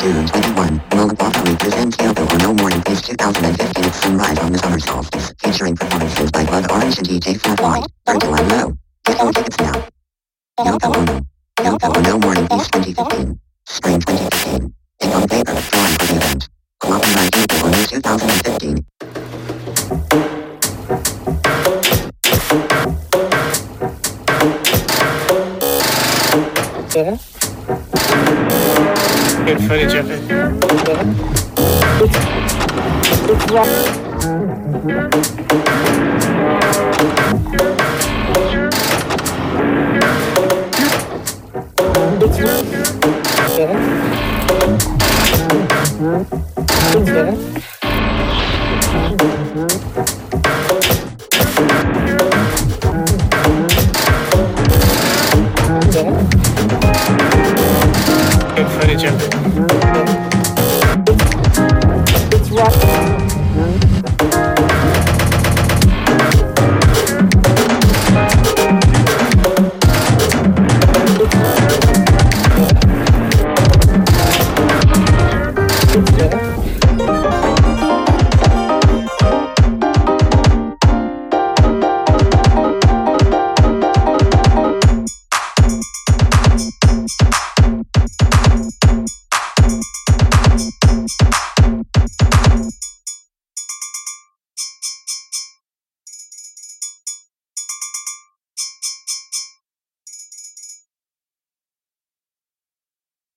June 21, Milwaukee presents Yoko Ono Morning Peace 2015 at Sunrise on the Summer Solstice, featuring performances by Bud Orange and DJ Fat White. Until I'm low. Get your tickets now. Yoko Ono. Yoko Ono Morning Peace 2015. Spring 2015. Ink on paper, drawing for the event. Copyright Yoko Ono 2015. Good footage of it. It's American.